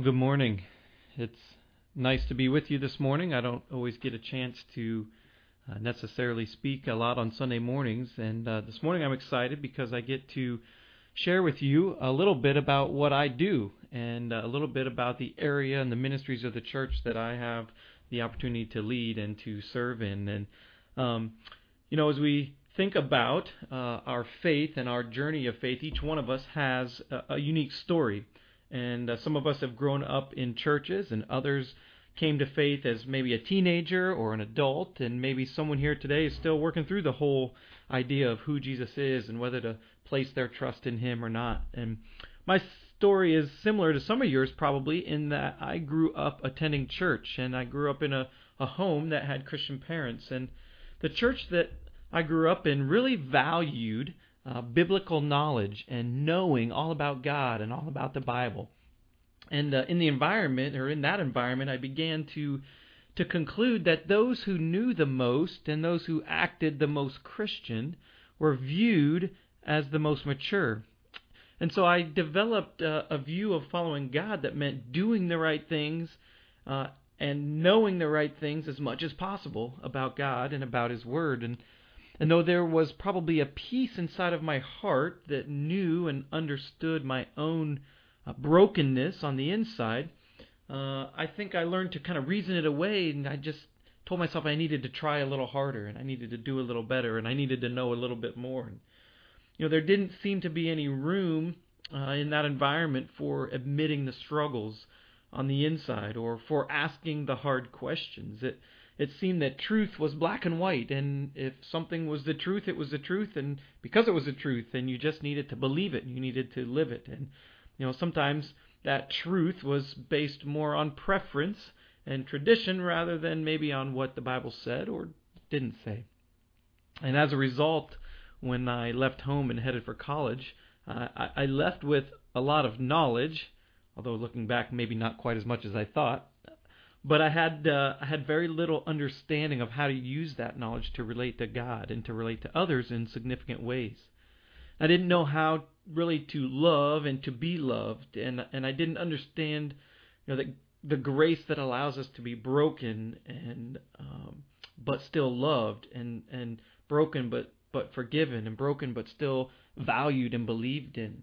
Well, good morning. It's nice to be with you this morning. I don't always get a chance to uh, necessarily speak a lot on Sunday mornings, and uh, this morning I'm excited because I get to share with you a little bit about what I do and a little bit about the area and the ministries of the church that I have the opportunity to lead and to serve in. And, um, you know, as we think about uh, our faith and our journey of faith, each one of us has a, a unique story. And uh, some of us have grown up in churches, and others came to faith as maybe a teenager or an adult, and maybe someone here today is still working through the whole idea of who Jesus is and whether to place their trust in Him or not. And my story is similar to some of yours, probably, in that I grew up attending church, and I grew up in a, a home that had Christian parents. And the church that I grew up in really valued uh, biblical knowledge and knowing all about God and all about the Bible. And uh, in the environment, or in that environment, I began to to conclude that those who knew the most and those who acted the most Christian were viewed as the most mature. And so I developed uh, a view of following God that meant doing the right things uh, and knowing the right things as much as possible about God and about His Word. And and though there was probably a piece inside of my heart that knew and understood my own uh, brokenness on the inside, uh, I think I learned to kind of reason it away, and I just told myself I needed to try a little harder, and I needed to do a little better, and I needed to know a little bit more. And, you know, there didn't seem to be any room uh, in that environment for admitting the struggles on the inside or for asking the hard questions. It it seemed that truth was black and white, and if something was the truth, it was the truth, and because it was the truth, and you just needed to believe it, you needed to live it, and you know sometimes that truth was based more on preference and tradition rather than maybe on what the Bible said or didn't say. And as a result, when I left home and headed for college, uh, I, I left with a lot of knowledge, although looking back, maybe not quite as much as I thought but I had uh, I had very little understanding of how to use that knowledge to relate to God and to relate to others in significant ways. I didn't know how really to love and to be loved, and and I didn't understand, you know, the the grace that allows us to be broken and um, but still loved, and and broken but but forgiven, and broken but still valued and believed in.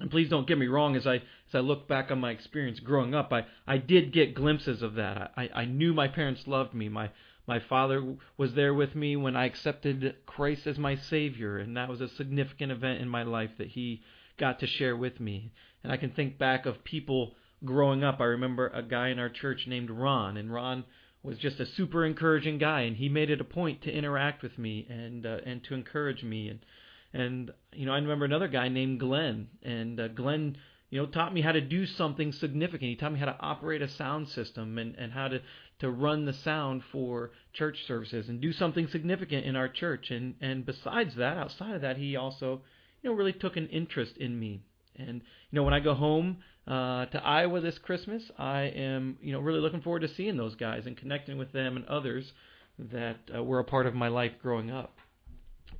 And please don't get me wrong, as I as I look back on my experience growing up, I, I did get glimpses of that. I, I knew my parents loved me. My my father was there with me when I accepted Christ as my Savior, and that was a significant event in my life that he got to share with me. And I can think back of people growing up. I remember a guy in our church named Ron, and Ron was just a super encouraging guy, and he made it a point to interact with me and uh, and to encourage me and and you know, I remember another guy named Glenn, and uh, Glenn, you know, taught me how to do something significant. He taught me how to operate a sound system and and how to to run the sound for church services and do something significant in our church. And and besides that, outside of that, he also, you know, really took an interest in me. And you know, when I go home uh, to Iowa this Christmas, I am, you know, really looking forward to seeing those guys and connecting with them and others that uh, were a part of my life growing up.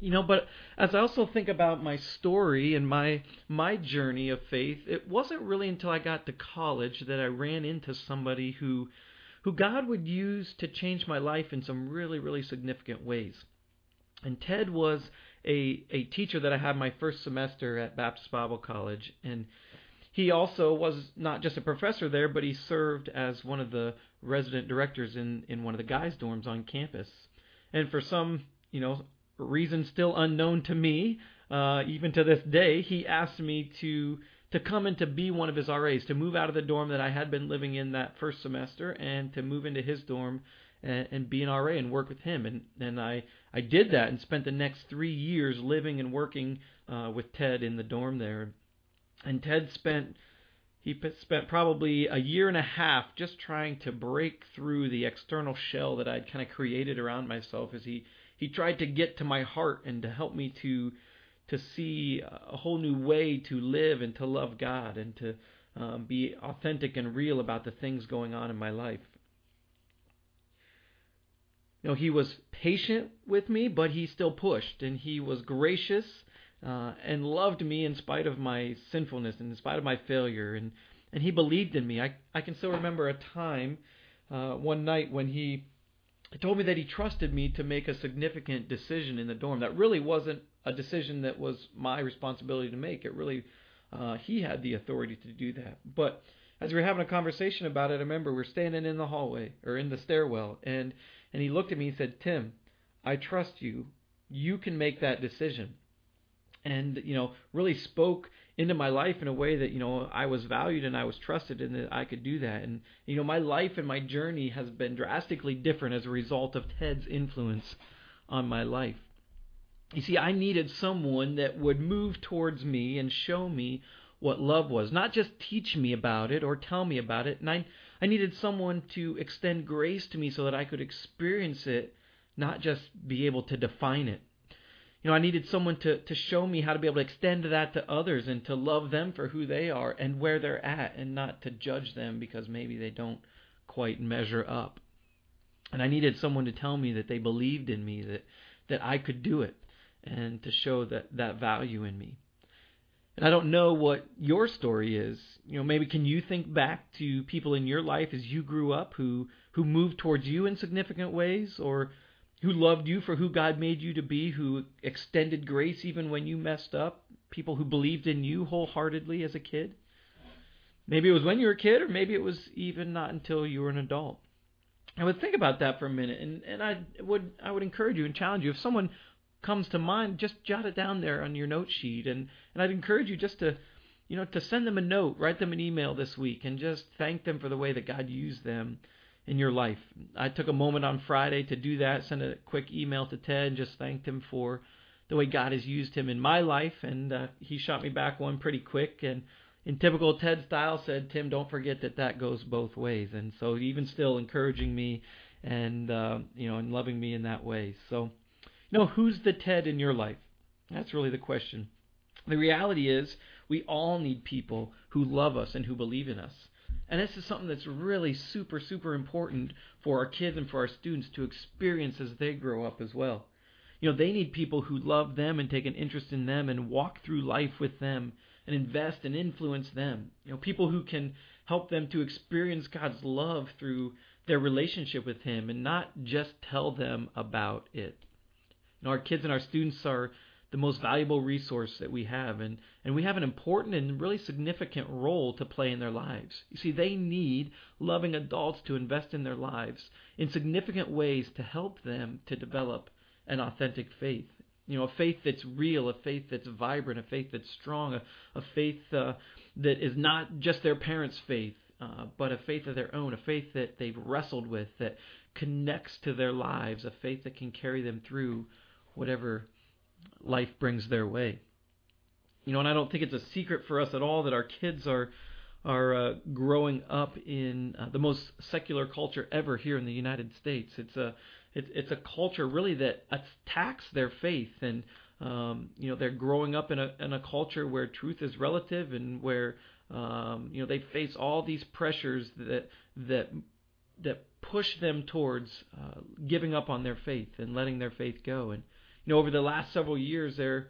You know, but as I also think about my story and my my journey of faith, it wasn't really until I got to college that I ran into somebody who who God would use to change my life in some really really significant ways. And Ted was a a teacher that I had my first semester at Baptist Bible College and he also was not just a professor there, but he served as one of the resident directors in in one of the guys' dorms on campus. And for some, you know, reason still unknown to me, uh, even to this day, he asked me to to come and to be one of his RAs, to move out of the dorm that I had been living in that first semester, and to move into his dorm and, and be an RA and work with him. And and I I did that and spent the next three years living and working uh, with Ted in the dorm there. And Ted spent he spent probably a year and a half just trying to break through the external shell that I'd kind of created around myself as he he tried to get to my heart and to help me to to see a whole new way to live and to love God and to um, be authentic and real about the things going on in my life. You know, he was patient with me, but he still pushed, and he was gracious uh, and loved me in spite of my sinfulness and in spite of my failure. And and he believed in me. I I can still remember a time, uh, one night when he told me that he trusted me to make a significant decision in the dorm. That really wasn't a decision that was my responsibility to make. It really uh, he had the authority to do that. But as we were having a conversation about it, I remember we are standing in the hallway or in the stairwell, and and he looked at me and said, "Tim, I trust you. You can make that decision." And you know, really spoke into my life in a way that you know I was valued and I was trusted and that I could do that. And you know, my life and my journey has been drastically different as a result of Ted's influence on my life. You see, I needed someone that would move towards me and show me what love was, not just teach me about it or tell me about it. And I, I needed someone to extend grace to me so that I could experience it, not just be able to define it. You know, I needed someone to, to show me how to be able to extend that to others and to love them for who they are and where they're at and not to judge them because maybe they don't quite measure up. And I needed someone to tell me that they believed in me, that, that I could do it, and to show that, that value in me. And I don't know what your story is. You know, maybe can you think back to people in your life as you grew up who who moved towards you in significant ways or who loved you for who God made you to be, who extended grace even when you messed up, people who believed in you wholeheartedly as a kid? Maybe it was when you were a kid or maybe it was even not until you were an adult. I would think about that for a minute and and I would I would encourage you and challenge you if someone comes to mind, just jot it down there on your note sheet. And, and I'd encourage you just to, you know, to send them a note, write them an email this week, and just thank them for the way that God used them in your life. I took a moment on Friday to do that, send a quick email to Ted, and just thanked him for the way God has used him in my life. And uh, he shot me back one pretty quick. And in typical Ted style, said, Tim, don't forget that that goes both ways. And so even still encouraging me and, uh, you know, and loving me in that way. So, you know, who's the Ted in your life? That's really the question. The reality is, we all need people who love us and who believe in us. And this is something that's really super, super important for our kids and for our students to experience as they grow up as well. You know, they need people who love them and take an interest in them and walk through life with them and invest and influence them. You know, people who can help them to experience God's love through their relationship with Him and not just tell them about it. You know, our kids and our students are the most valuable resource that we have, and, and we have an important and really significant role to play in their lives. You see, they need loving adults to invest in their lives in significant ways to help them to develop an authentic faith. You know, a faith that's real, a faith that's vibrant, a faith that's strong, a, a faith uh, that is not just their parents' faith, uh, but a faith of their own, a faith that they've wrestled with, that connects to their lives, a faith that can carry them through whatever life brings their way. You know, and I don't think it's a secret for us at all that our kids are are uh, growing up in uh, the most secular culture ever here in the United States. It's a it's it's a culture really that attacks their faith, and um, you know they're growing up in a in a culture where truth is relative and where um, you know they face all these pressures that that that push them towards uh, giving up on their faith and letting their faith go. And you know, over the last several years, there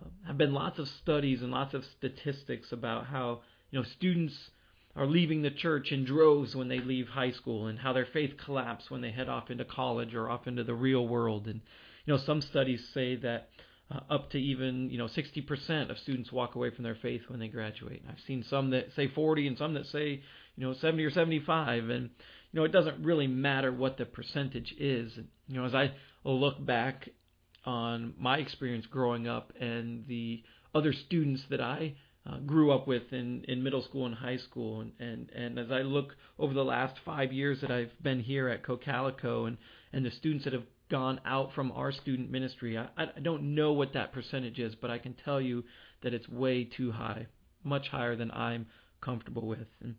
uh, have been lots of studies and lots of statistics about how you know students are leaving the church in droves when they leave high school, and how their faith collapse when they head off into college or off into the real world. And you know, some studies say that uh, up to even you know 60% of students walk away from their faith when they graduate. I've seen some that say 40 and some that say you know 70 or 75, and you know it doesn't really matter what the percentage is. You know, as I look back on my experience growing up and the other students that I uh, grew up with in, in middle school and high school. And, and, and as I look over the last five years that I've been here at Cocalico and, and the students that have gone out from our student ministry, I, I don't know what that percentage is, but I can tell you that it's way too high, much higher than I'm comfortable with. And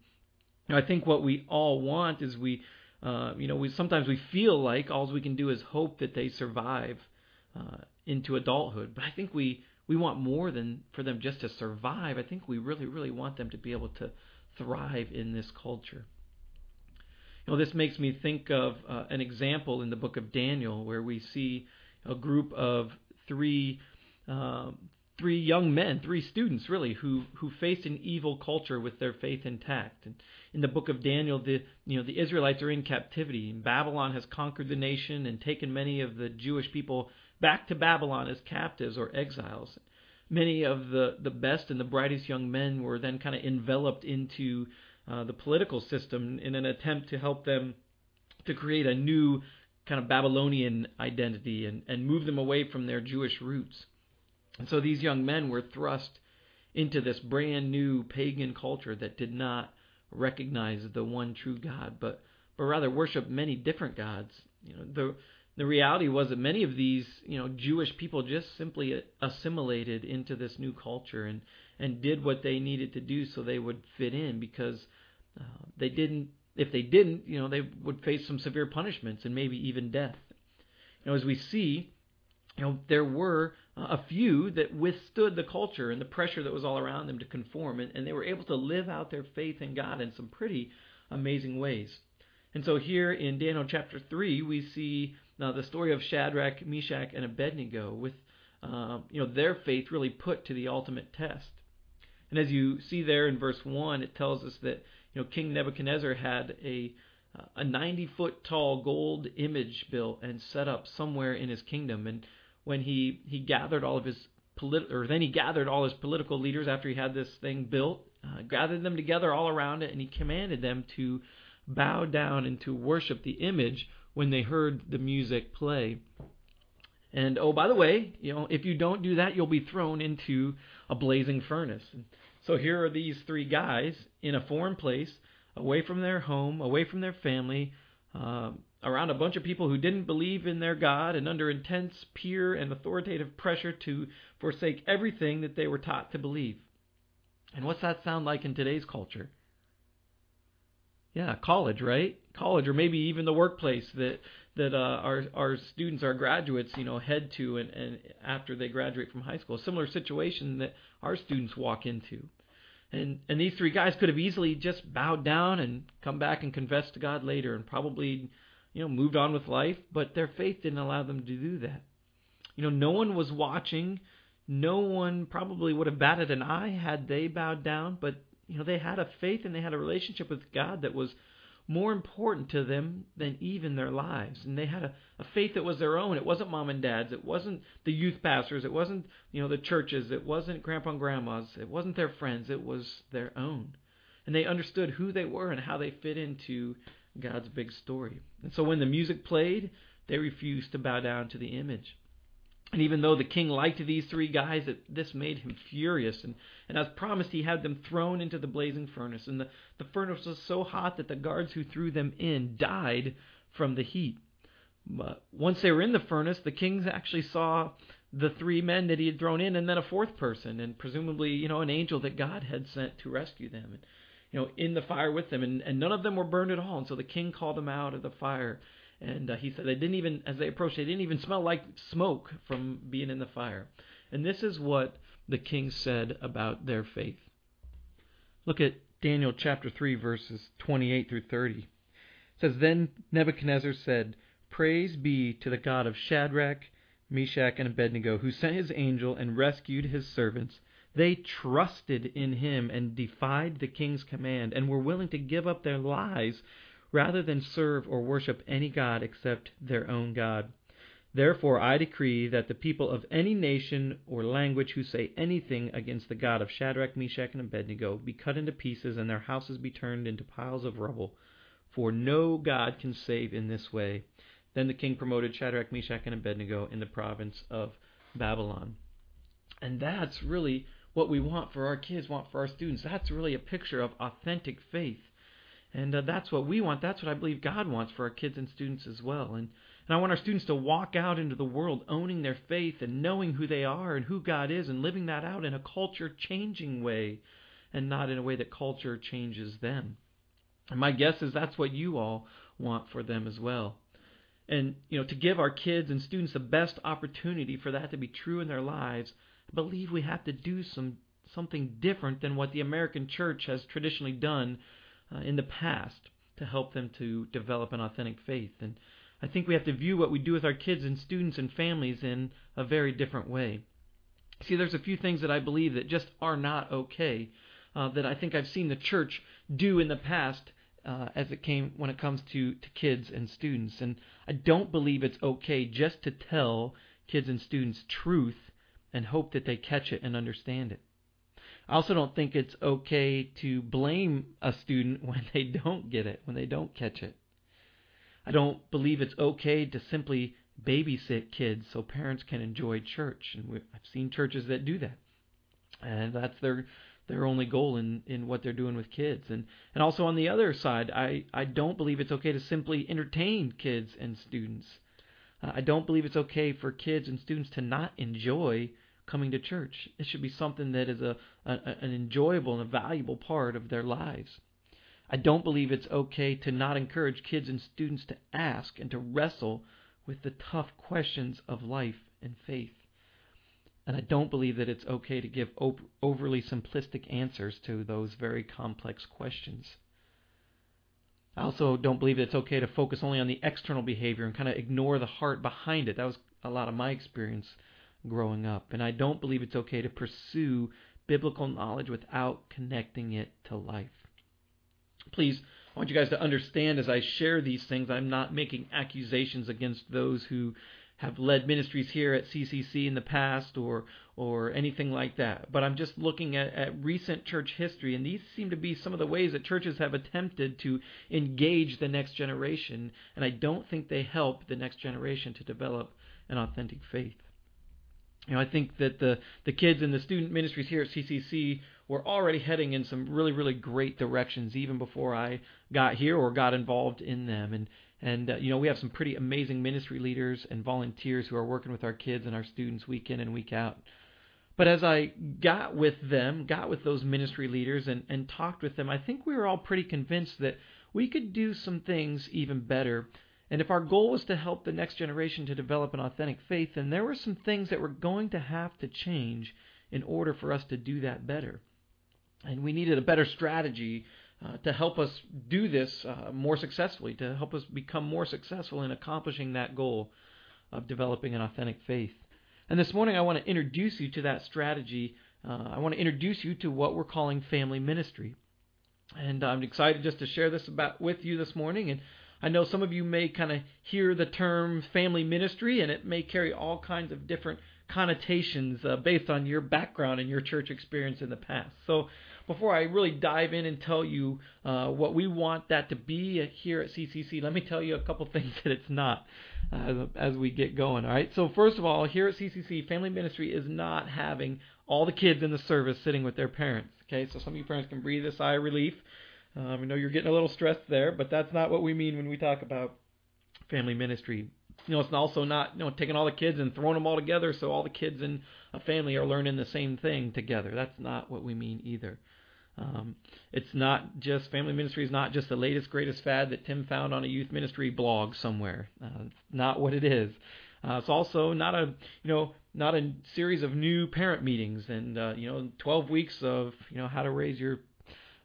I think what we all want is we, uh, you know, we sometimes we feel like all we can do is hope that they survive uh, into adulthood. But I think we we want more than for them just to survive. I think we really really want them to be able to thrive in this culture. You know, this makes me think of uh, an example in the book of Daniel where we see a group of three um, three young men, three students really, who who faced an evil culture with their faith intact. And in the book of Daniel, the you know the Israelites are in captivity, Babylon has conquered the nation and taken many of the Jewish people back to Babylon as captives or exiles. Many of the the best and the brightest young men were then kind of enveloped into uh, the political system in an attempt to help them to create a new kind of Babylonian identity and, and move them away from their Jewish roots. And so these young men were thrust into this brand new pagan culture that did not recognize the one true God, but but rather worship many different gods. You know, the the reality was that many of these, you know, Jewish people just simply assimilated into this new culture and and did what they needed to do so they would fit in because uh, they didn't if they didn't, you know, they would face some severe punishments and maybe even death. You know, as we see, you know, there were a few that withstood the culture and the pressure that was all around them to conform, and, and they were able to live out their faith in God in some pretty amazing ways. And so here in Daniel chapter 3, we see uh, the story of Shadrach, Meshach, and Abednego with uh, you know their faith really put to the ultimate test. And as you see there in verse 1, it tells us that you know King Nebuchadnezzar had a a 90 foot tall gold image built and set up somewhere in his kingdom and when he he gathered all of his polit- or then he gathered all his political leaders after he had this thing built, uh, gathered them together all around it, and he commanded them to bow down and to worship the image when they heard the music play. And oh, by the way, you know, if you don't do that, you'll be thrown into a blazing furnace. So here are these three guys in a foreign place, away from their home, away from their family, uh, around a bunch of people who didn't believe in their God and under intense peer and authoritative pressure to forsake everything that they were taught to believe. And what's that sound like in today's culture? Yeah, college, right? College, or maybe even the workplace that that uh, our our students, our graduates, you know, head to, and, and after they graduate from high school, a similar situation that our students walk into. And and these three guys could have easily just bowed down and come back and confessed to God later, and probably you know, moved on with life, but their faith didn't allow them to do that. You know, no one was watching. No one probably would have batted an eye had they bowed down, but you know, they had a faith and they had a relationship with God that was more important to them than even their lives. And they had a, a faith that was their own. It wasn't mom and dad's. It wasn't the youth pastors. It wasn't, you know, the churches. It wasn't grandpa and grandma's. It wasn't their friends. It was their own. And they understood who they were and how they fit into God's big story. And so when the music played, they refused to bow down to the image. And even though the king liked these three guys, it, this made him furious. And, and as promised, he had them thrown into the blazing furnace. And the, the furnace was so hot that the guards who threw them in died from the heat. But once they were in the furnace, the king actually saw the three men that he had thrown in, and then a fourth person, and presumably, you know, an angel that God had sent to rescue them. And you know, in the fire with them, and, and none of them were burned at all. And so the king called them out of the fire, and uh, he said they didn't even, as they approached, they didn't even smell like smoke from being in the fire. And this is what the king said about their faith. Look at Daniel chapter 3, verses 28 through 30. It says, Then Nebuchadnezzar said, Praise be to the God of Shadrach, Meshach, and Abednego, who sent his angel and rescued his servants they trusted in him and defied the king's command and were willing to give up their lives rather than serve or worship any god except their own God. Therefore I decree that the people of any nation or language who say anything against the God of Shadrach, Meshach, and Abednego be cut into pieces and their houses be turned into piles of rubble. For no God can save in this way. Then the king promoted Shadrach, Meshach, and Abednego in the province of Babylon. And that's really what we want for our kids, want for our students. That's really a picture of authentic faith. And uh, that's what we want. That's what I believe God wants for our kids and students as well. And, and I want our students to walk out into the world owning their faith and knowing who they are and who God is and living that out in a culture changing way and not in a way that culture changes them. And my guess is that's what you all want for them as well. And you know, to give our kids and students the best opportunity for that to be true in their lives, I believe we have to do some something different than what the American church has traditionally done uh, in the past to help them to develop an authentic faith. And I think we have to view what we do with our kids and students and families in a very different way. See, there's a few things that I believe that just are not okay. Uh, that I think I've seen the church do in the past uh, as it came when it comes to, to kids and students. And I don't believe it's okay just to tell kids and students truth and hope that they catch it and understand it. I also don't think it's okay to blame a student when they don't get it, when they don't catch it. I don't believe it's okay to simply babysit kids so parents can enjoy church. And I've seen churches that do that. And that's their their only goal in, in what they're doing with kids. And and also on the other side, I, I don't believe it's okay to simply entertain kids and students. Uh, I don't believe it's okay for kids and students to not enjoy coming to church. It should be something that is a, a an enjoyable and a valuable part of their lives. I don't believe it's okay to not encourage kids and students to ask and to wrestle with the tough questions of life and faith. And I don't believe that it's okay to give op- overly simplistic answers to those very complex questions. I also don't believe that it's okay to focus only on the external behavior and kind of ignore the heart behind it. That was a lot of my experience growing up. And I don't believe it's okay to pursue biblical knowledge without connecting it to life. Please, I want you guys to understand as I share these things, I'm not making accusations against those who have led ministries here at CCC in the past or or anything like that. But I'm just looking at, at recent church history, and these seem to be some of the ways that churches have attempted to engage the next generation, and I don't think they help the next generation to develop an authentic faith. You know, I think that the the kids in the student ministries here at CCC were already heading in some really really great directions even before I got here or got involved in them and and uh, you know we have some pretty amazing ministry leaders and volunteers who are working with our kids and our students week in and week out. But as I got with them, got with those ministry leaders and, and talked with them, I think we were all pretty convinced that we could do some things even better. And if our goal was to help the next generation to develop an authentic faith, then there were some things that were going to have to change in order for us to do that better. And we needed a better strategy uh, to help us do this uh, more successfully, to help us become more successful in accomplishing that goal of developing an authentic faith. And this morning, I want to introduce you to that strategy. Uh, I want to introduce you to what we're calling family ministry. And I'm excited just to share this about with you this morning. And I know some of you may kind of hear the term family ministry, and it may carry all kinds of different connotations uh, based on your background and your church experience in the past. So before I really dive in and tell you uh, what we want that to be here at CCC, let me tell you a couple things that it's not uh, as we get going. All right. So first of all, here at CCC, family ministry is not having all the kids in the service sitting with their parents. Okay. So some of you parents can breathe a sigh of relief. Um, I know you're getting a little stressed there, but that's not what we mean when we talk about family ministry. You know, it's also not you know taking all the kids and throwing them all together so all the kids in a family are learning the same thing together. That's not what we mean either. Um, it's not just family ministry is not just the latest greatest fad that Tim found on a youth ministry blog somewhere. Uh, not what it is. Uh, it's also not a you know not a series of new parent meetings and uh, you know 12 weeks of you know how to raise your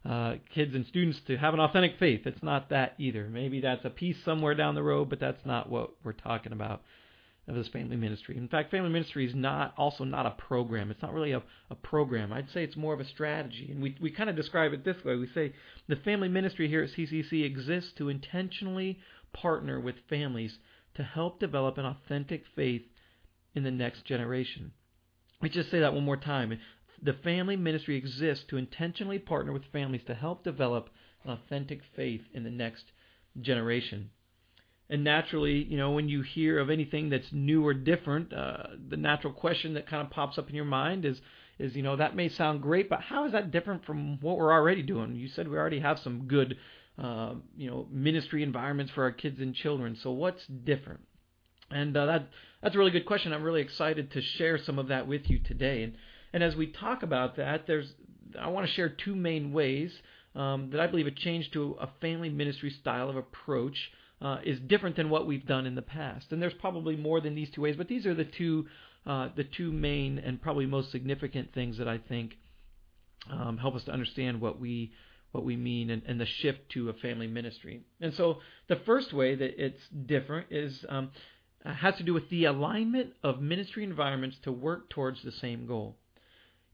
uh, kids and students to have an authentic faith. It's not that either. Maybe that's a piece somewhere down the road, but that's not what we're talking about of this family ministry. In fact, family ministry is not also not a program. It's not really a, a program. I'd say it's more of a strategy. And we, we kind of describe it this way. We say the family ministry here at CCC exists to intentionally partner with families to help develop an authentic faith in the next generation. We just say that one more time. The family ministry exists to intentionally partner with families to help develop an authentic faith in the next generation. And naturally, you know, when you hear of anything that's new or different, uh, the natural question that kind of pops up in your mind is, is you know, that may sound great, but how is that different from what we're already doing? You said we already have some good, uh, you know, ministry environments for our kids and children. So what's different? And uh, that that's a really good question. I'm really excited to share some of that with you today. And and as we talk about that, there's I want to share two main ways um, that I believe a change to a family ministry style of approach uh, is different than what we've done in the past. And there's probably more than these two ways, but these are the two uh, the two main and probably most significant things that I think um, help us to understand what we what we mean and, and, the shift to a family ministry. And so the first way that it's different is um, has to do with the alignment of ministry environments to work towards the same goal.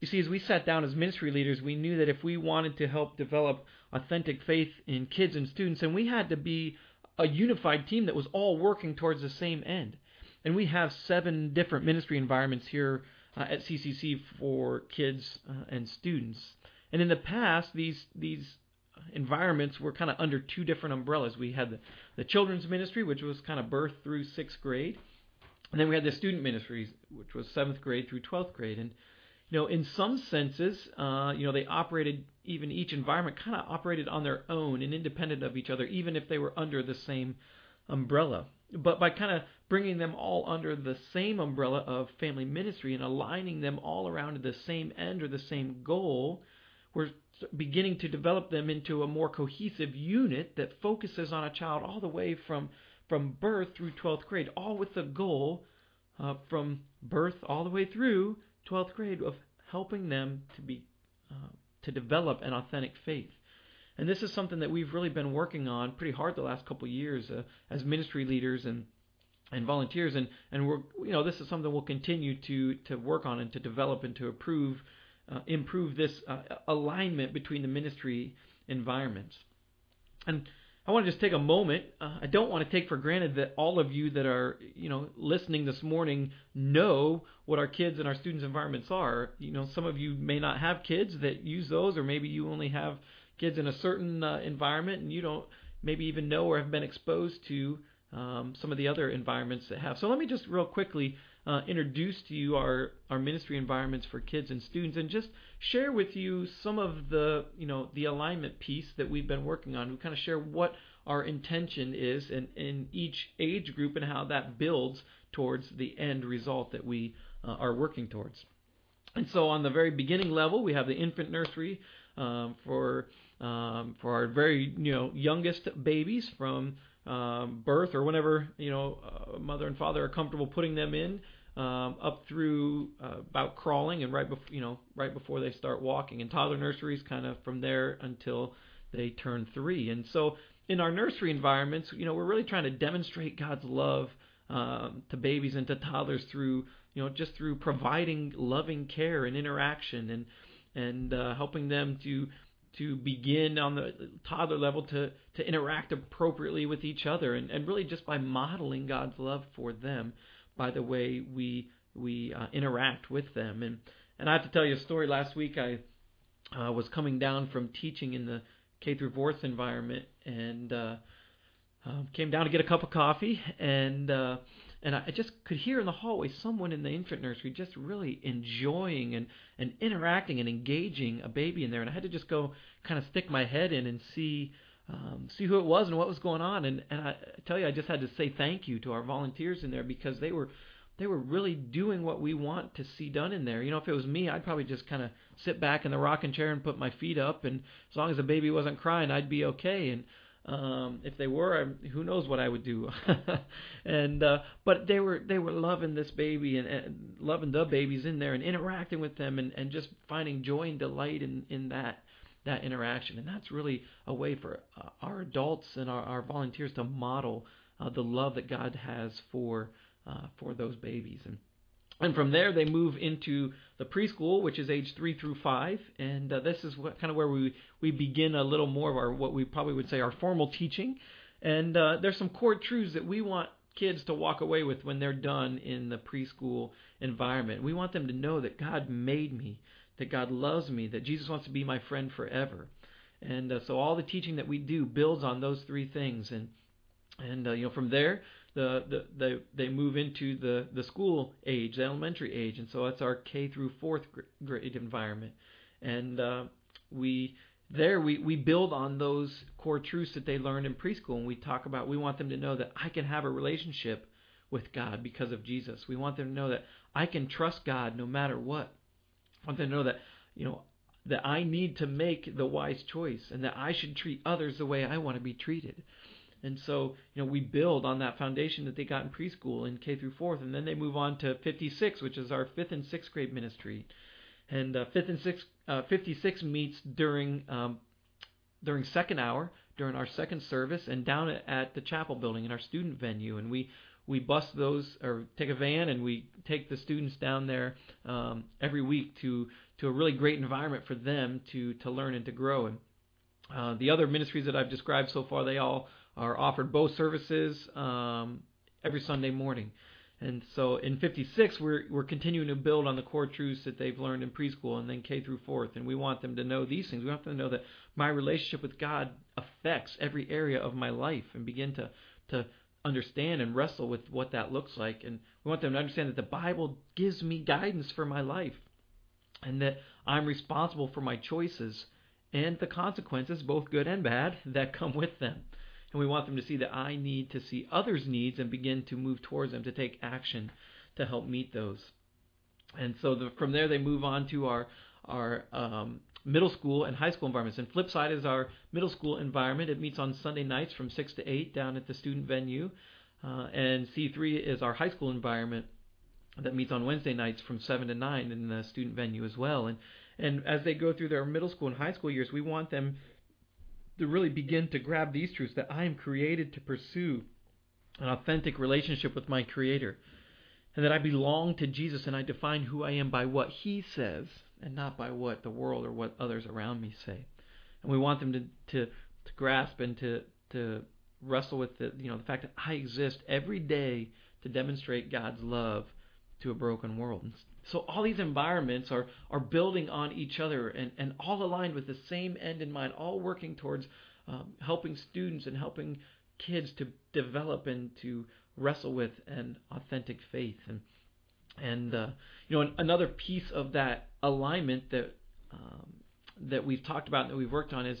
You see, as we sat down as ministry leaders, we knew that if we wanted to help develop authentic faith in kids and students, then we had to be a unified team that was all working towards the same end. And we have seven different ministry environments here uh, at CCC for kids uh, and students. And in the past, these these environments were kind of under two different umbrellas. We had the, the children's ministry, which was kind of birth through sixth grade, and then we had the student ministries, which was seventh grade through twelfth grade. And you know, in some senses, uh, you know, they operated even each environment kind of operated on their own and independent of each other, even if they were under the same umbrella. But by kind of bringing them all under the same umbrella of family ministry and aligning them all around to the same end or the same goal, we're beginning to develop them into a more cohesive unit that focuses on a child all the way from from birth through 12th grade, all with the goal uh, from birth all the way through 12th grade of helping them to be uh, to develop an authentic faith. And this is something that we've really been working on pretty hard the last couple of years uh, as ministry leaders and and volunteers and and we're you know this is something we'll continue to to work on and to develop and to improve uh, improve this uh, alignment between the ministry environments. And I want to just take a moment. Uh, I don't want to take for granted that all of you that are, you know, listening this morning know what our kids and our students' environments are. You know, some of you may not have kids that use those, or maybe you only have kids in a certain uh, environment and you don't maybe even know or have been exposed to um, some of the other environments that have. So let me just real quickly uh, introduce to you our, our ministry environments for kids and students and just share with you some of the you know the alignment piece that we've been working on. We kind of share what our intention is in, in each age group and how that builds towards the end result that we uh, are working towards. And so on the very beginning level, we have the infant nursery um, for um, for our very you know youngest babies from um, birth or whenever you know uh, mother and father are comfortable putting them in um, up through uh, about crawling and right before you know right before they start walking. And toddler nurseries kind of from there until they turn three. And so in our nursery environments, you know, we're really trying to demonstrate God's love um, to babies and to toddlers through you know just through providing loving care and interaction and and uh, helping them to to begin on the toddler level to to interact appropriately with each other and, and really just by modeling God's love for them by the way we we uh, interact with them. And and I have to tell you a story. Last week I uh, was coming down from teaching in the K through fourth environment and uh, uh, came down to get a cup of coffee and. And I just could hear in the hallway someone in the infant nursery just really enjoying and, and interacting and engaging a baby in there. And I had to just go kind of stick my head in and see um, see who it was and what was going on. And, and I tell you, I just had to say thank you to our volunteers in there because they were they were really doing what we want to see done in there. You know, if it was me, I'd probably just kind of sit back in the rocking chair and put my feet up, and as long as the baby wasn't crying, I'd be okay. And um, if they were, I, who knows what I would do. and uh, but they were they were loving this baby and, and loving the babies in there and interacting with them and, and just finding joy and delight in in that that interaction. And that's really a way for uh, our adults and our, our volunteers to model uh, the love that God has for uh, for those babies. And and from there they move into the preschool, which is age three through five, and uh, this is what, kind of where we we begin a little more of our what we probably would say our formal teaching. And uh, there's some core truths that we want kids to walk away with when they're done in the preschool environment. We want them to know that God made me, that God loves me, that Jesus wants to be my friend forever. And uh, so all the teaching that we do builds on those three things. And and uh, you know from there the, the they they move into the the school age, the elementary age, and so that's our K through fourth grade environment. And uh, we there we, we build on those core truths that they learned in preschool and we talk about we want them to know that I can have a relationship with God because of Jesus. We want them to know that I can trust God no matter what want them to know that you know that I need to make the wise choice and that I should treat others the way I want to be treated. And so, you know, we build on that foundation that they got in preschool in K through fourth, and then they move on to 56, which is our fifth and sixth grade ministry. And uh, fifth and sixth, uh, 56 meets during um, during second hour, during our second service, and down at, the chapel building in our student venue. And we we bus those or take a van and we take the students down there um, every week to to a really great environment for them to to learn and to grow. And uh, the other ministries that I've described so far, they all are offered both services um, every Sunday morning. And so in 56, we're we're continuing to build on the core truths that they've learned in preschool and then K through fourth. And we want them to know these things. We want them to know that my relationship with God affects every area of my life and begin to to understand and wrestle with what that looks like. And we want them to understand that the Bible gives me guidance for my life and that I'm responsible for my choices and the consequences, both good and bad, that come with them. And we want them to see that I need to see others' needs and begin to move towards them to take action to help meet those. And so the, from there, they move on to our our um, middle school and high school environments. And Flipside is our middle school environment. It meets on Sunday nights from 6 to 8 down at the student venue. Uh, and C3 is our high school environment that meets on Wednesday nights from 7 to 9 in the student venue as well. And and as they go through their middle school and high school years, we want them to really begin to grab these truths that I am created to pursue an authentic relationship with my Creator, and that I belong to Jesus and I define who I am by what He says and not by what the world or what others around me say. And we want them to to, to grasp and to to wrestle with the you know the fact that I exist every day to demonstrate God's love to a broken world. So all these environments are are building on each other and and all aligned with the same end in mind, all working towards um, helping students and helping kids to develop and to wrestle with an authentic faith and and uh, you know another piece of that alignment that um, that we've talked about and that we've worked on is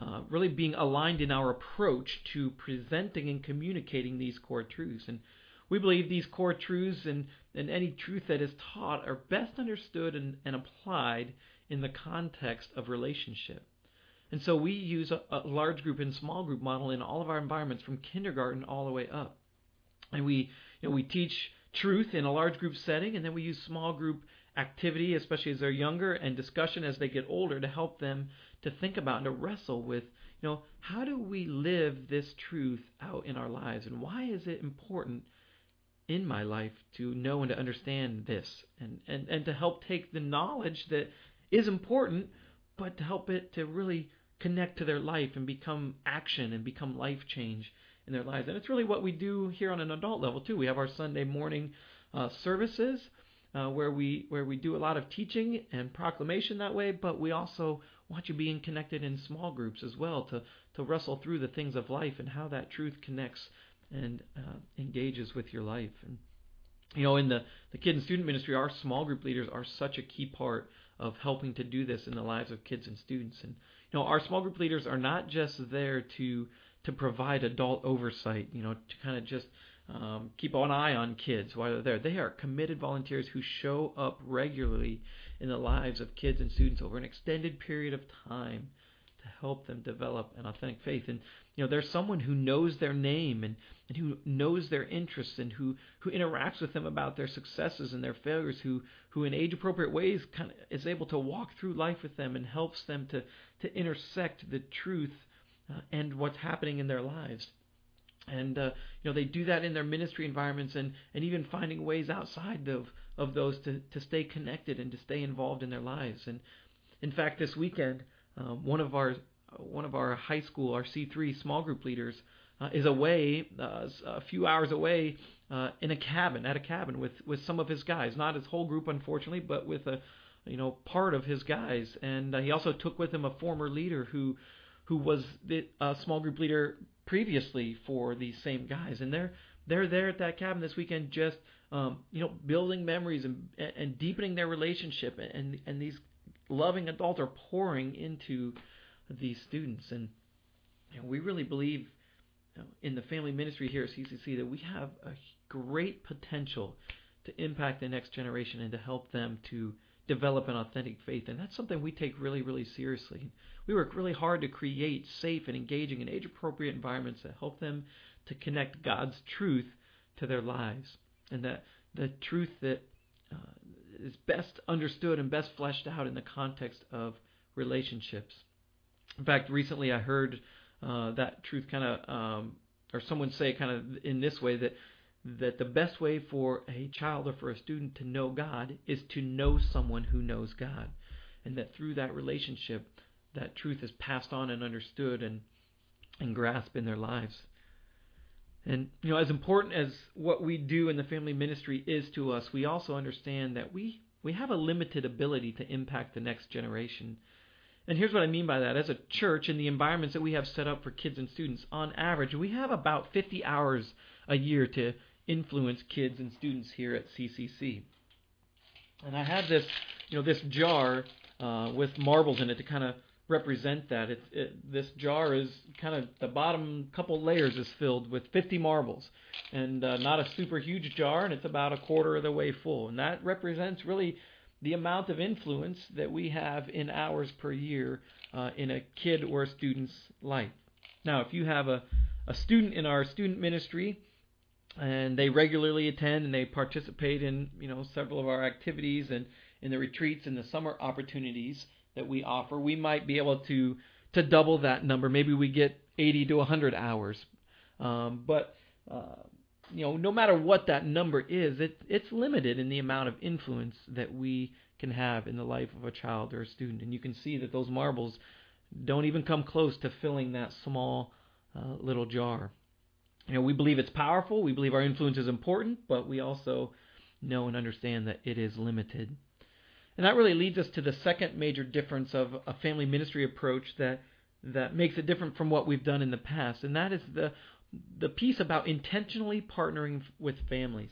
uh, really being aligned in our approach to presenting and communicating these core truths. And we believe these core truths and, and any truth that is taught are best understood and, and applied in the context of relationship. And so we use a, a large group and small group model in all of our environments from kindergarten all the way up. And we you know we teach truth in a large group setting and then we use small group activity, especially as they're younger, and discussion as they get older to help them to think about and to wrestle with, you know, how do we live this truth out in our lives and why is it important in my life to know and to understand this and, and, and to help take the knowledge that is important, but to help it to really connect to their life and become action and become life change in their lives. And it's really what we do here on an adult level too. We have our Sunday morning uh, services uh, where we where we do a lot of teaching and proclamation that way, but we also want you being connected in small groups as well to to wrestle through the things of life and how that truth connects and uh, engages with your life. And you know, in the the kid and student ministry, our small group leaders are such a key part of helping to do this in the lives of kids and students. And you know, our small group leaders are not just there to to provide adult oversight, you know, to kind of just um, keep an eye on kids while they're there. They are committed volunteers who show up regularly in the lives of kids and students over an extended period of time to help them develop an authentic faith. And you know, there's someone who knows their name and, and who knows their interests and who, who interacts with them about their successes and their failures, who, who in age appropriate ways kind of is able to walk through life with them and helps them to, to intersect the truth uh, and what's happening in their lives and uh, you know they do that in their ministry environments and and even finding ways outside of of those to to stay connected and to stay involved in their lives and in fact this weekend um, one of our one of our high school our C3 small group leaders uh, is away uh, a few hours away uh, in a cabin at a cabin with with some of his guys. Not his whole group unfortunately but with a you know part of his guys. And uh, he also took with him a former leader who who was the small group leader previously for these same guys, and they're they're there at that cabin this weekend, just um, you know, building memories and and deepening their relationship, and and these loving adults are pouring into these students, and you know, we really believe you know, in the family ministry here at CCC that we have a great potential to impact the next generation and to help them to develop an authentic faith. And that's something we take really, really seriously. We work really hard to create safe and engaging and age appropriate environments that help them to connect God's truth to their lives. And that the truth that uh, is best understood and best fleshed out in the context of relationships. In fact, recently I heard uh, that truth kind of, um, or someone say kind of in this way that that the best way for a child or for a student to know God is to know someone who knows God. And that through that relationship, that truth is passed on and understood and, and grasped in their lives. And, you know, as important as what we do in the family ministry is to us, we also understand that we, we have a limited ability to impact the next generation. And here's what I mean by that. As a church, in the environments that we have set up for kids and students, on average, we have about 50 hours a year to influence kids and students here at CCC. And I have this, you know, this jar uh, with marbles in it to kind of represent that. It, it, this jar is kind of the bottom couple layers is filled with 50 marbles, and uh, not a super huge jar, and it's about a quarter of the way full. And that represents really the amount of influence that we have in hours per year uh, in a kid or a student's life. Now, if you have a, a student in our student ministry and they regularly attend and they participate in you know several of our activities and in the retreats and the summer opportunities that we offer, we might be able to to double that number. Maybe we get 80 to 100 hours, um, but uh, you know, no matter what that number is, it, it's limited in the amount of influence that we can have in the life of a child or a student. And you can see that those marbles don't even come close to filling that small uh, little jar. You know, we believe it's powerful. We believe our influence is important, but we also know and understand that it is limited. And that really leads us to the second major difference of a family ministry approach that that makes it different from what we've done in the past, and that is the the piece about intentionally partnering with families.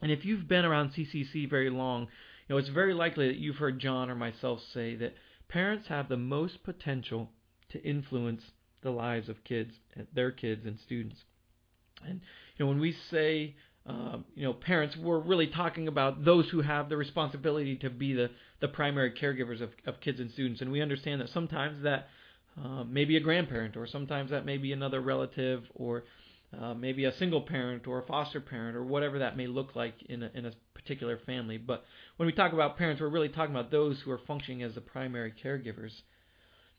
And if you've been around CCC very long, you know it's very likely that you've heard John or myself say that parents have the most potential to influence the lives of kids, their kids and students. And you know when we say uh, you know parents, we're really talking about those who have the responsibility to be the the primary caregivers of, of kids and students. And we understand that sometimes that uh, maybe a grandparent, or sometimes that may be another relative, or uh, maybe a single parent or a foster parent, or whatever that may look like in a, in a particular family. But when we talk about parents, we're really talking about those who are functioning as the primary caregivers.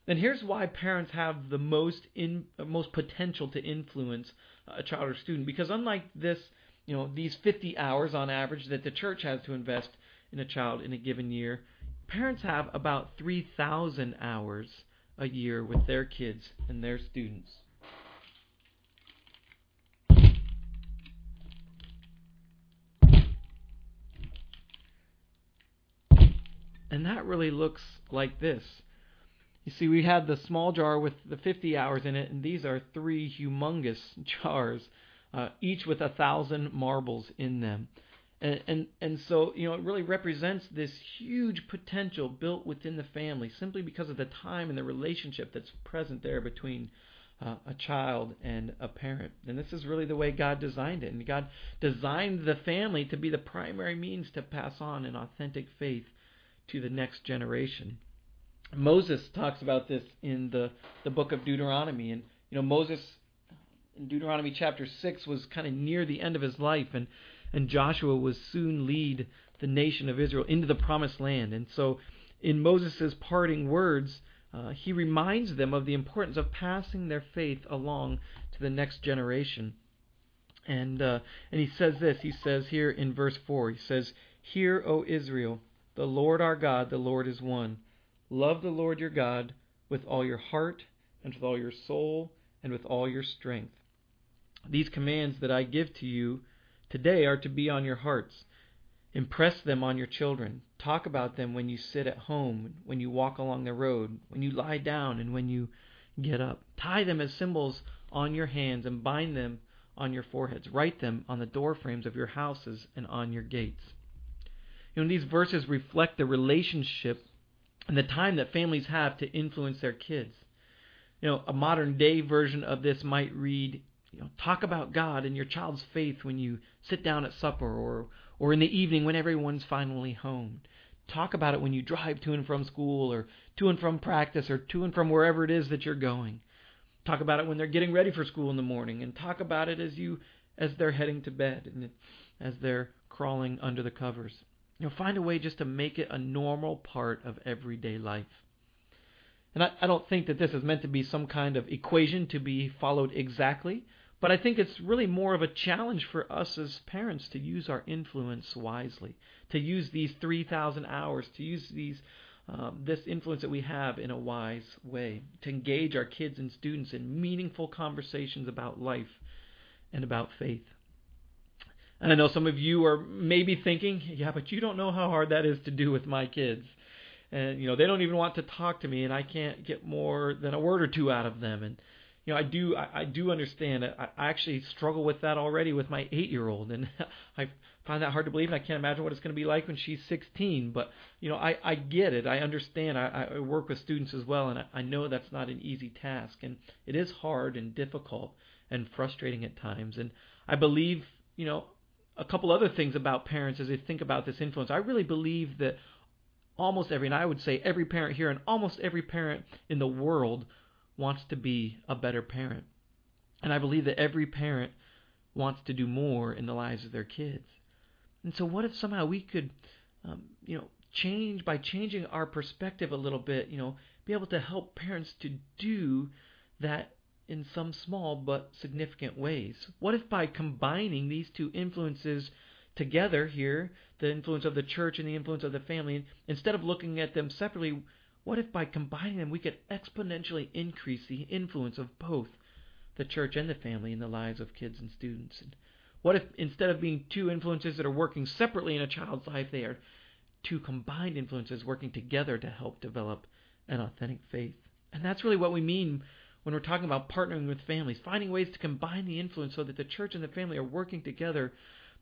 And here's why parents have the most in most potential to influence a child or student, because unlike this, you know, these 50 hours on average that the church has to invest in a child in a given year, parents have about 3,000 hours a year with their kids and their students. And that really looks like this. You see, we had the small jar with the 50 hours in it, and these are three humongous jars, uh, each with a thousand marbles in them. And, and and so you know it really represents this huge potential built within the family simply because of the time and the relationship that's present there between uh, a child and a parent. And this is really the way God designed it. And God designed the family to be the primary means to pass on an authentic faith to the next generation. Moses talks about this in the the book of Deuteronomy, and you know Moses in Deuteronomy chapter six was kind of near the end of his life, and and Joshua would soon lead the nation of Israel into the promised land. And so, in Moses' parting words, uh, he reminds them of the importance of passing their faith along to the next generation. And uh, and he says this. He says here in verse four. He says, "Hear, O Israel, the Lord our God, the Lord is one. Love the Lord your God with all your heart and with all your soul and with all your strength. These commands that I give to you." today are to be on your hearts. Impress them on your children. Talk about them when you sit at home, when you walk along the road, when you lie down, and when you get up. Tie them as symbols on your hands and bind them on your foreheads. Write them on the door frames of your houses and on your gates. You know, these verses reflect the relationship and the time that families have to influence their kids. You know, a modern day version of this might read, you know, talk about God and your child's faith when you sit down at supper or or in the evening when everyone's finally home. Talk about it when you drive to and from school or to and from practice or to and from wherever it is that you're going. Talk about it when they're getting ready for school in the morning and talk about it as you as they're heading to bed and as they're crawling under the covers. You know, find a way just to make it a normal part of everyday life. And I, I don't think that this is meant to be some kind of equation to be followed exactly, But I think it's really more of a challenge for us as parents to use our influence wisely, to use these 3,000 hours, to use these um, this influence that we have in a wise way, to engage our kids and students in meaningful conversations about life and about faith. And I know some of you are maybe thinking, yeah, but you don't know how hard that is to do with my kids. And you know, they don't even want to talk to me and I can't get more than a word or two out of them and you know, I do I, I do understand. I, I actually struggle with that already with my eight year old, and I find that hard to believe, and I can't imagine what it's going to be like when she's 16. But you know, I I get it. I understand. I, I work with students as well, and I, I know that's not an easy task, and it is hard and difficult and frustrating at times. And I believe, you know, a couple other things about parents as they think about this influence. I really believe that almost every, and I would say every parent here, and almost every parent in the world wants to be a better parent. And I believe that every parent wants to do more in the lives of their kids. And so, what if somehow we could, um, you know, change by changing our perspective a little bit, you know, be able to help parents to do that in some small but significant ways? What if by combining these two influences together here, the influence of the church and the influence of the family, instead of looking at them separately, what if by combining them we could exponentially increase the influence of both the church and the family in the lives of kids and students? And what if instead of being two influences that are working separately in a child's life, they are two combined influences working together to help develop an authentic faith? And that's really what we mean when we're talking about partnering with families, finding ways to combine the influence so that the church and the family are working together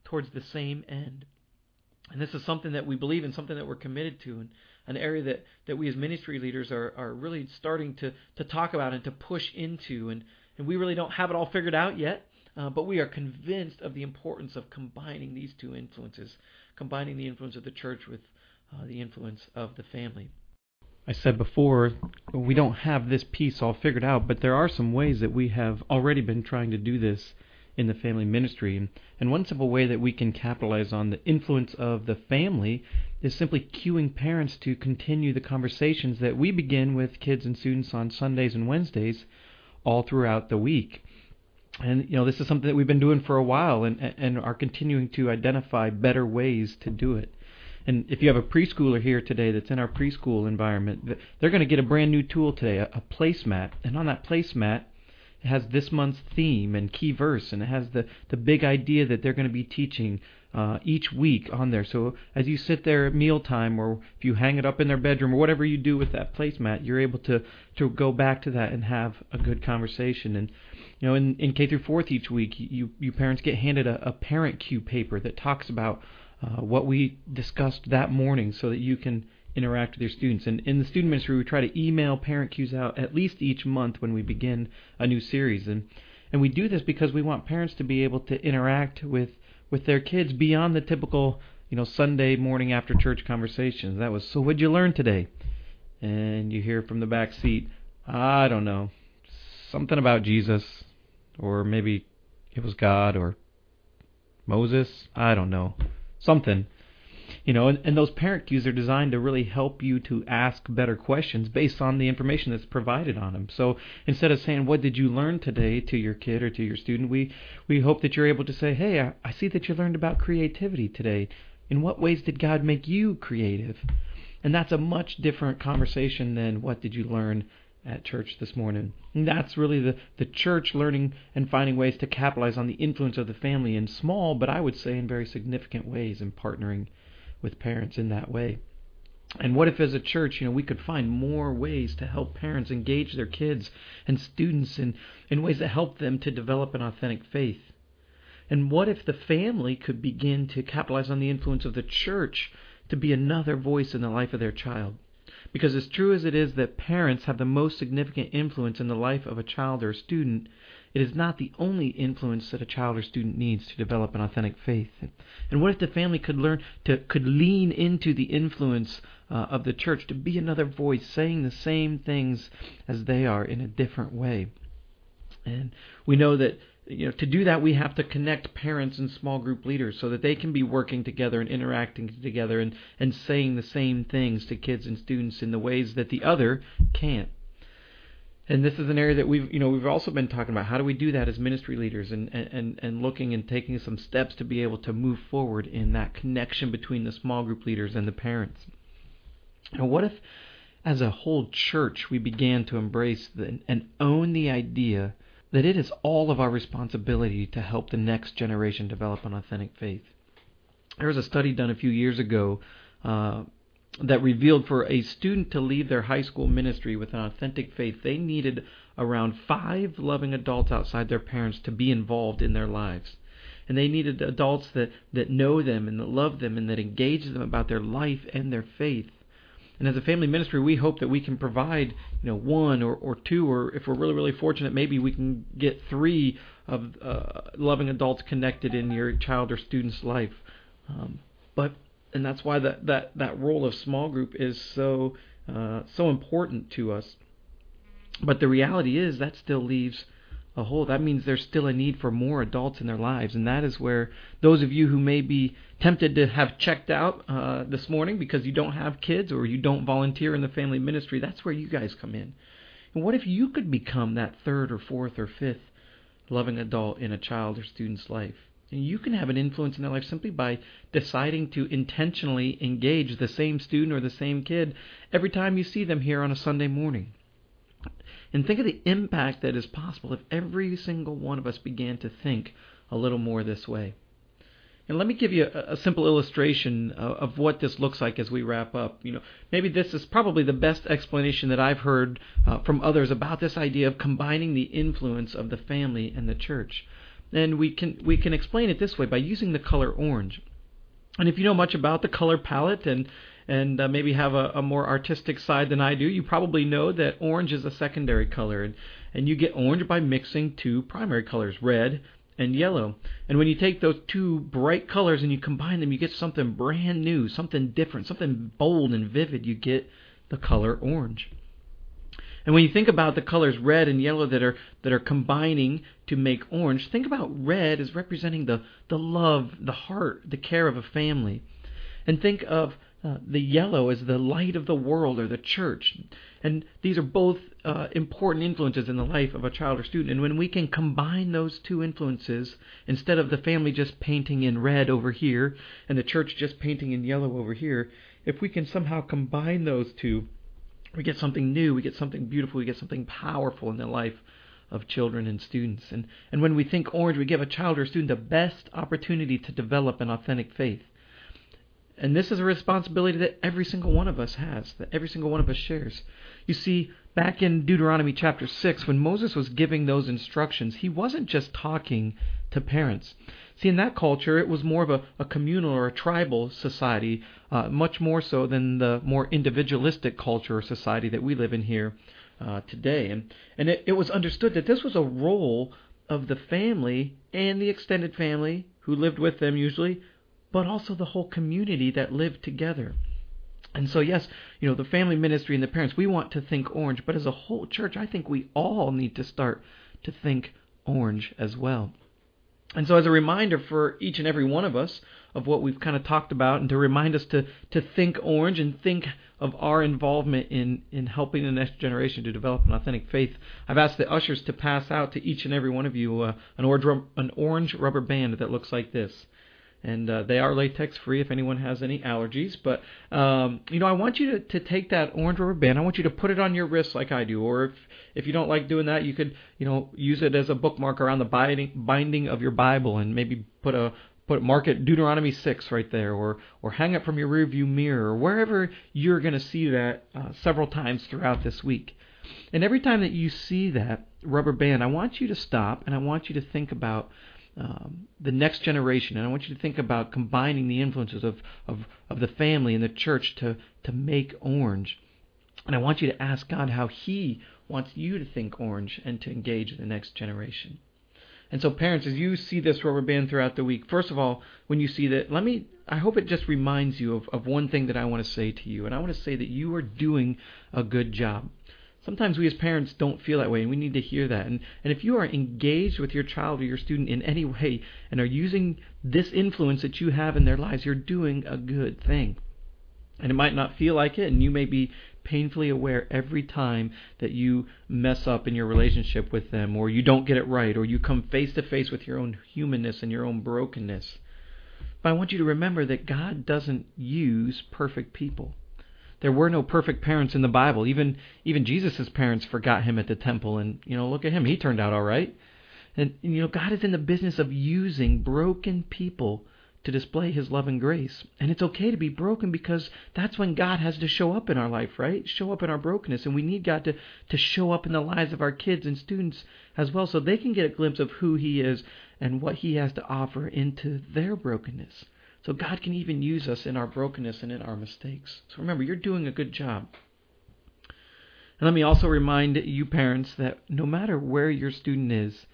towards the same end. And this is something that we believe in, something that we're committed to, and an area that, that we as ministry leaders are, are really starting to, to talk about and to push into. And, and we really don't have it all figured out yet, uh, but we are convinced of the importance of combining these two influences, combining the influence of the church with uh, the influence of the family. I said before, we don't have this piece all figured out, but there are some ways that we have already been trying to do this in the family ministry. And one simple way that we can capitalize on the influence of the family is simply cueing parents to continue the conversations that we begin with kids and students on Sundays and Wednesdays all throughout the week. And you know, this is something that we've been doing for a while and and are continuing to identify better ways to do it. And if you have a preschooler here today that's in our preschool environment, they're going to get a brand new tool today, a, a placemat. And on that placemat, has this month's theme and key verse, and it has the, the big idea that they're going to be teaching uh, each week on there. So as you sit there at mealtime, or if you hang it up in their bedroom, or whatever you do with that placemat, you're able to to go back to that and have a good conversation. And you know, in, in K through fourth each week, you you parents get handed a, a parent cue paper that talks about uh, what we discussed that morning, so that you can interact with your students. And in the student ministry, we try to email parent cues out at least each month when we begin a new series. And and we do this because we want parents to be able to interact with with their kids beyond the typical, you know, Sunday morning after church conversations. That was, so what'd you learn today? And you hear from the back seat, I don't know, something about Jesus, or maybe it was God or Moses. I don't know, something. You know, and, and those parent cues are designed to really help you to ask better questions based on the information that's provided on them. So instead of saying, "What did you learn today?" to your kid or to your student, we we hope that you're able to say, "Hey, I, I see that you learned about creativity today. In what ways did God make you creative?" And that's a much different conversation than what did you learn at church this morning. And that's really the, the church learning and finding ways to capitalize on the influence of the family in small, but I would say in very significant ways in partnering with parents in that way. And what if, as a church, you know, we could find more ways to help parents engage their kids and students in, in ways that help them to develop an authentic faith? And what if the family could begin to capitalize on the influence of the church to be another voice in the life of their child? Because as true as it is that parents have the most significant influence in the life of a child or a student, it is not the only influence that a child or student needs to develop an authentic faith. And what if the family could learn to could lean into the influence uh, of the church to be another voice saying the same things as they are in a different way? And we know that you know to do that we have to connect parents and small group leaders so that they can be working together and interacting together and, and saying the same things to kids and students in the ways that the other can't. And this is an area that we've, you know, we've also been talking about. How do we do that as ministry leaders, and and and looking and taking some steps to be able to move forward in that connection between the small group leaders and the parents. Now, what if, as a whole church, we began to embrace the, and own the idea that it is all of our responsibility to help the next generation develop an authentic faith? There was a study done a few years ago. Uh, that revealed for a student to leave their high school ministry with an authentic faith, they needed around five loving adults outside their parents to be involved in their lives. And they needed adults that, that know them and that love them and that engage them about their life and their faith. And as a family ministry, we hope that we can provide, you know, one or, or two, or if we're really, really fortunate, maybe we can get three of uh, loving adults connected in your child or student's life. Um, but and that's why that that that role of small group is so uh, so important to us. But the reality is that still leaves a hole. That means there's still a need for more adults in their lives, and that is where those of you who may be tempted to have checked out uh, this morning because you don't have kids or you don't volunteer in the family ministry, that's where you guys come in. And what if you could become that third or fourth or fifth loving adult in a child or student's life? You can have an influence in their life simply by deciding to intentionally engage the same student or the same kid every time you see them here on a Sunday morning. And think of the impact that is possible if every single one of us began to think a little more this way. And let me give you a, a simple illustration of, of, what this looks like as we wrap up. You know, maybe this is probably the best explanation that I've heard uh, from others about this idea of combining the influence of the family and the church. And we can we can explain it this way by using the color orange. And if you know much about the color palette and and uh, maybe have a, a more artistic side than I do, you probably know that orange is a secondary color, and, and you get orange by mixing two primary colors, red and yellow. And when you take those two bright colors and you combine them, you get something brand new, something different, something bold and vivid. You get the color orange. And when you think about the colors red and yellow that are that are combining to make orange, think about red as representing the the love, the heart, the care of a family. And think of uh, the yellow as the light of the world or the church. And these are both uh, important influences in the life of a child or student. And when we can combine those two influences, instead of the family just painting in red over here and the church just painting in yellow over here, if we can somehow combine those two, we get something new, we get something beautiful, we get something powerful in the life of children and students. And, and when we think orange, we give a child or student the best opportunity to develop an authentic faith. And this is a responsibility that every single one of us has, that every single one of us shares. You see, back in Deuteronomy chapter 6, when Moses was giving those instructions, he wasn't just talking to parents. See, in that culture, it was more of a, a communal or a tribal society, uh, much more so than the more individualistic culture or society that we live in here uh, today. And, and it, it was understood that this was a role of the family and the extended family who lived with them usually, but also the whole community that lived together. And so, yes, you know, the family ministry and the parents, we want to think orange, but as a whole church, I think we all need to start to think orange as well. And so, as a reminder for each and every one of us of what we've kind of talked about, and to remind us to, to think orange and think of our involvement in, in helping the next generation to develop an authentic faith, I've asked the ushers to pass out to each and every one of you uh, an, orange, an orange rubber band that looks like this and uh, they are latex free if anyone has any allergies. But um, you know, I want you to, to take that orange rubber band. I want you to put it on your wrist like I do, or if if you don't like doing that, you could you know use it as a bookmark around the binding binding of your Bible, and maybe put a put mark it Deuteronomy six right there, or or hang it from your rearview mirror, or wherever you're going to see that uh, several times throughout this week. And every time that you see that rubber band, I want you to stop and I want you to think about um, the next generation. And I want you to think about combining the influences of, of, of the family and the church to, to make orange. And I want you to ask God how He wants you to think orange and to engage the next generation. And so, parents, as you see this rubber band throughout the week, first of all, when you see that, let me, I hope it just reminds you of, of one thing that I want to say to you. And I want to say that you are doing a good job. Sometimes we as parents don't feel that way, and we need to hear that. And, and if you are engaged with your child or your student in any way and are using this influence that you have in their lives, you're doing a good thing. And it might not feel like it, and you may be painfully aware every time that you mess up in your relationship with them, or you don't get it right, or you come face to face with your own humanness and your own brokenness. But I want you to remember that God doesn't use perfect people. There were no perfect parents in the Bible. Even even Jesus' parents forgot him at the temple, and you know, look at him. He turned out all right. And you know, God is in the business of using broken people to display his love and grace. And it's okay to be broken because that's when God has to show up in our life, right? Show up in our brokenness. And we need God to, to show up in the lives of our kids and students as well so they can get a glimpse of who he is and what he has to offer into their brokenness. So God can even use us in our brokenness and in our mistakes. So remember, you're doing a good job. And let me also remind you parents that no matter where your student is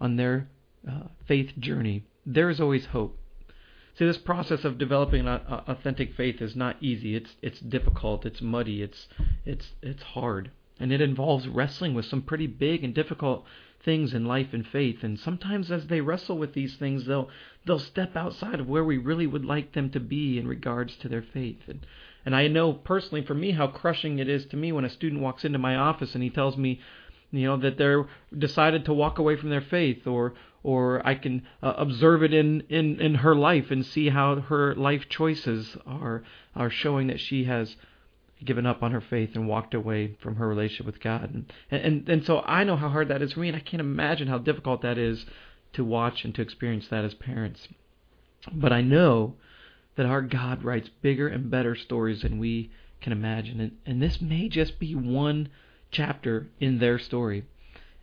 on their uh, faith journey, there is always hope. See, this process of developing an authentic faith is not easy. It's it's difficult. It's muddy. It's it's it's hard, and it involves wrestling with some pretty big and difficult things in life and faith. And sometimes, as they wrestle with these things, they'll they'll step outside of where we really would like them to be in regards to their faith. And and I know personally for me how crushing it is to me when a student walks into my office and he tells me, you know, that they're decided to walk away from their faith or or I can uh, observe it in, in, in her life and see how her life choices are are showing that she has given up on her faith and walked away from her relationship with God. And, and and so I know how hard that is for me, and I can't imagine how difficult that is to watch and to experience that as parents. But I know that our God writes bigger and better stories than we can imagine, and, and this may just be one chapter in their story.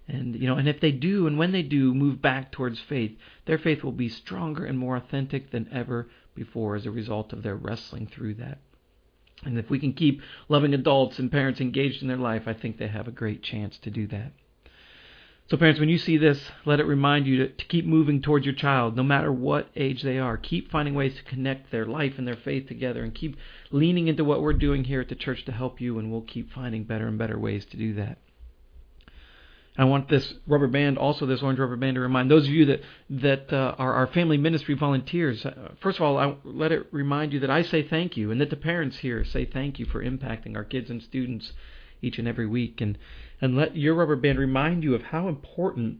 And you know, and if they do and when they do move back towards faith, their faith will be stronger and more authentic than ever before as a result of their wrestling through that. And if we can keep loving adults and parents engaged in their life, I think they have a great chance to do that. So, parents, when you see this, let it remind you to, to, keep moving towards your child, no matter what age they are. Keep finding ways to connect their life and their faith together, and keep leaning into what we're doing here at the church to help you, and we'll keep finding better and better ways to do that. I want this rubber band, also this orange rubber band, to remind those of you that that uh, are our family ministry volunteers. Uh, first of all, I let it remind you that I say thank you, and that the parents here say thank you for impacting our kids and students each and every week, and and let your rubber band remind you of how important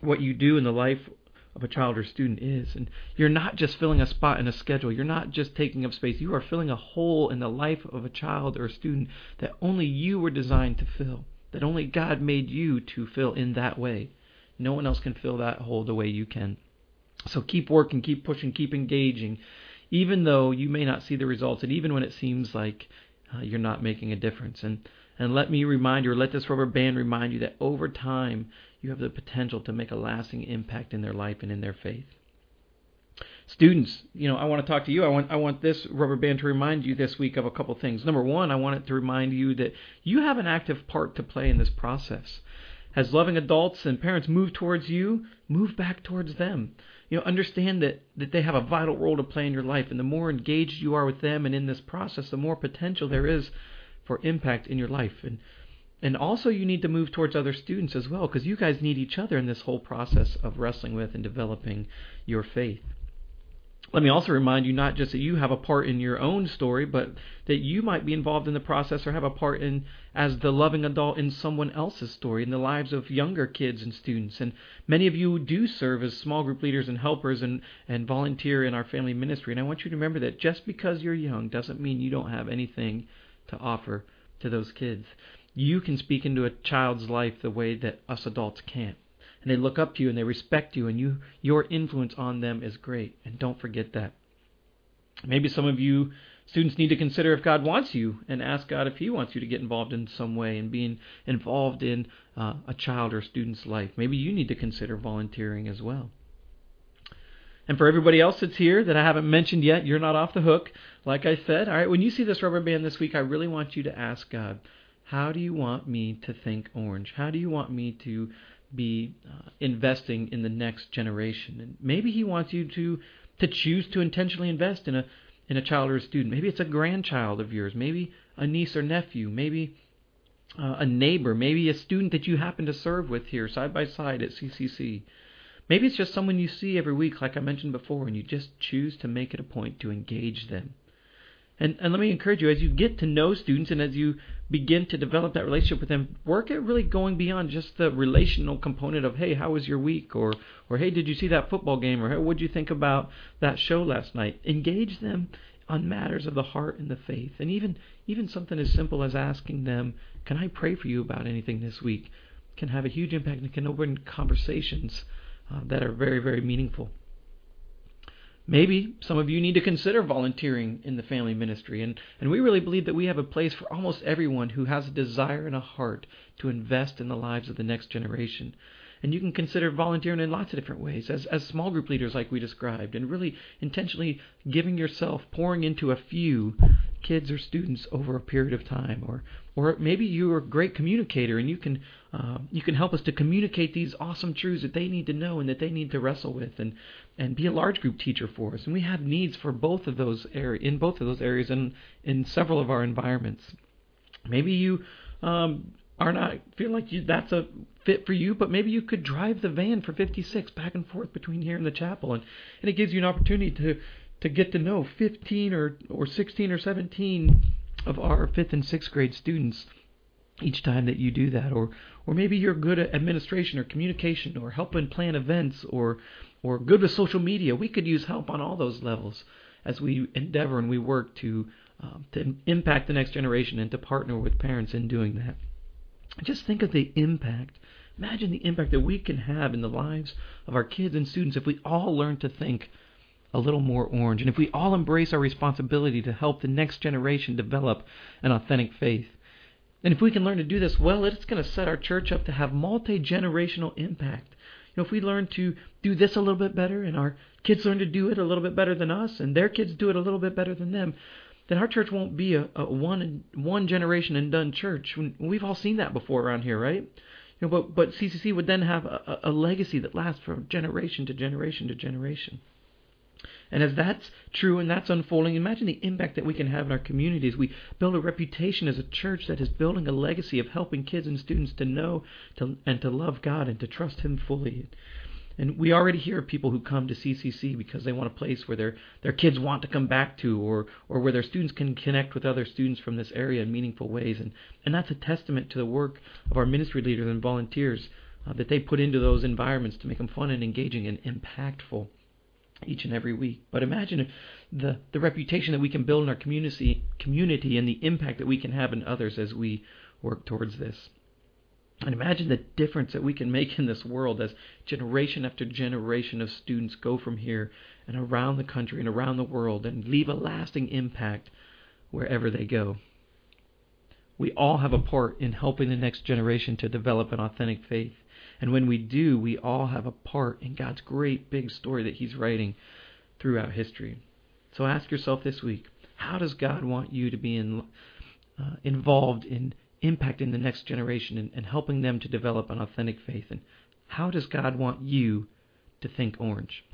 what you do in the life of a child or student is. And you're not just filling a spot in a schedule. You're not just taking up space. You are filling a hole in the life of a child or student that only you were designed to fill that only God made you to fill in that way. No one else can fill that hole the way you can. So keep working, keep pushing, keep engaging, even though you may not see the results, and even when it seems like uh, you're not making a difference. And and let me remind you, or let this rubber band remind you that over time you have the potential to make a lasting impact in their life and in their faith. Students, you know, I want to talk to you. I want I want this rubber band to remind you this week of a couple things. Number one, I want it to remind you that you have an active part to play in this process. As loving adults and parents move towards you, move back towards them. You know, understand that, that they have a vital role to play in your life, and the more engaged you are with them and in this process, the more potential there is for impact in your life. And and also you need to move towards other students as well, because you guys need each other in this whole process of wrestling with and developing your faith. Let me also remind you not just that you have a part in your own story, but that you might be involved in the process or have a part in as the loving adult in someone else's story, in the lives of younger kids and students. And many of you do serve as small group leaders and helpers and, and volunteer in our family ministry. And I want you to remember that just because you're young doesn't mean you don't have anything to offer to those kids. You can speak into a child's life the way that us adults can't and they look up to you and they respect you and you your influence on them is great and don't forget that maybe some of you students need to consider if god wants you and ask god if he wants you to get involved in some way and being involved in uh, a child or student's life maybe you need to consider volunteering as well and for everybody else that's here that I haven't mentioned yet, you're not off the hook. Like I said, all right, when you see this rubber band this week, I really want you to ask God, how do you want me to think orange? How do you want me to be uh, investing in the next generation. And maybe he wants you to to choose to intentionally invest in a in a child or a student. Maybe it's a grandchild of yours. Maybe a niece or nephew. Maybe uh, a neighbor. Maybe a student that you happen to serve with here side by side at CCC. Maybe it's just someone you see every week, like I mentioned before, and you just choose to make it a point to engage them. And, and let me encourage you as you get to know students and as you begin to develop that relationship with them, work at really going beyond just the relational component of, hey, how was your week? Or, or hey, did you see that football game? Or hey, what did you think about that show last night? Engage them on matters of the heart and the faith. And even, even something as simple as asking them, can I pray for you about anything this week? Can have a huge impact and can open conversations uh, that are very, very meaningful. Maybe some of you need to consider volunteering in the family ministry, and, and we really believe that we have a place for almost everyone who has a desire and a heart to invest in the lives of the next generation. And you can consider volunteering in lots of different ways, as, as small group leaders, like we described, and really intentionally giving yourself, pouring into a few kids or students over a period of time, or or maybe you're a great communicator and you can uh, you can help us to communicate these awesome truths that they need to know and that they need to wrestle with, and and be a large group teacher for us. And we have needs for both of those area in both of those areas and in several of our environments. Maybe you um, are not feel like you, that's a fit for you, but maybe you could drive the van for 56 back and forth between here and the chapel, and, and it gives you an opportunity to to get to know 15 or or 16 or 17 of our fifth and sixth grade students each time that you do that or or maybe you're good at administration or communication or helping plan events or or good with social media we could use help on all those levels as we endeavor and we work to um, to impact the next generation and to partner with parents in doing that. Just think of the impact. Imagine the impact that we can have in the lives of our kids and students if we all learn to think a little more orange and if we all embrace our responsibility to help the next generation develop an authentic faith. And if we can learn to do this well, it's going to set our church up to have multi generational impact. Know, if we learn to do this a little bit better, and our kids learn to do it a little bit better than us, and their kids do it a little bit better than them, then our church won't be a, a one one generation and done church. We've all seen that before around here, right? You know, but but CCC would then have a, a legacy that lasts from generation to generation to generation. And as that's true and that's unfolding, imagine the impact that we can have in our communities. We build a reputation as a church that is building a legacy of helping kids and students to know to, and to love God and to trust Him fully. And we already hear people who come to CCC because they want a place where their their kids want to come back to, or or where their students can connect with other students from this area in meaningful ways. And and that's a testament to the work of our ministry leaders and volunteers uh, that they put into those environments to make them fun and engaging and impactful each and every week. But imagine the the reputation that we can build in our community community and the impact that we can have in others as we work towards this. And imagine the difference that we can make in this world as generation after generation of students go from here and around the country and around the world and leave a lasting impact wherever they go. We all have a part in helping the next generation to develop an authentic faith. And when we do, we all have a part in God's great big story that He's writing throughout history. So ask yourself this week how does God want you to be in, uh, involved in impacting the next generation and, and helping them to develop an authentic faith? And how does God want you to think orange?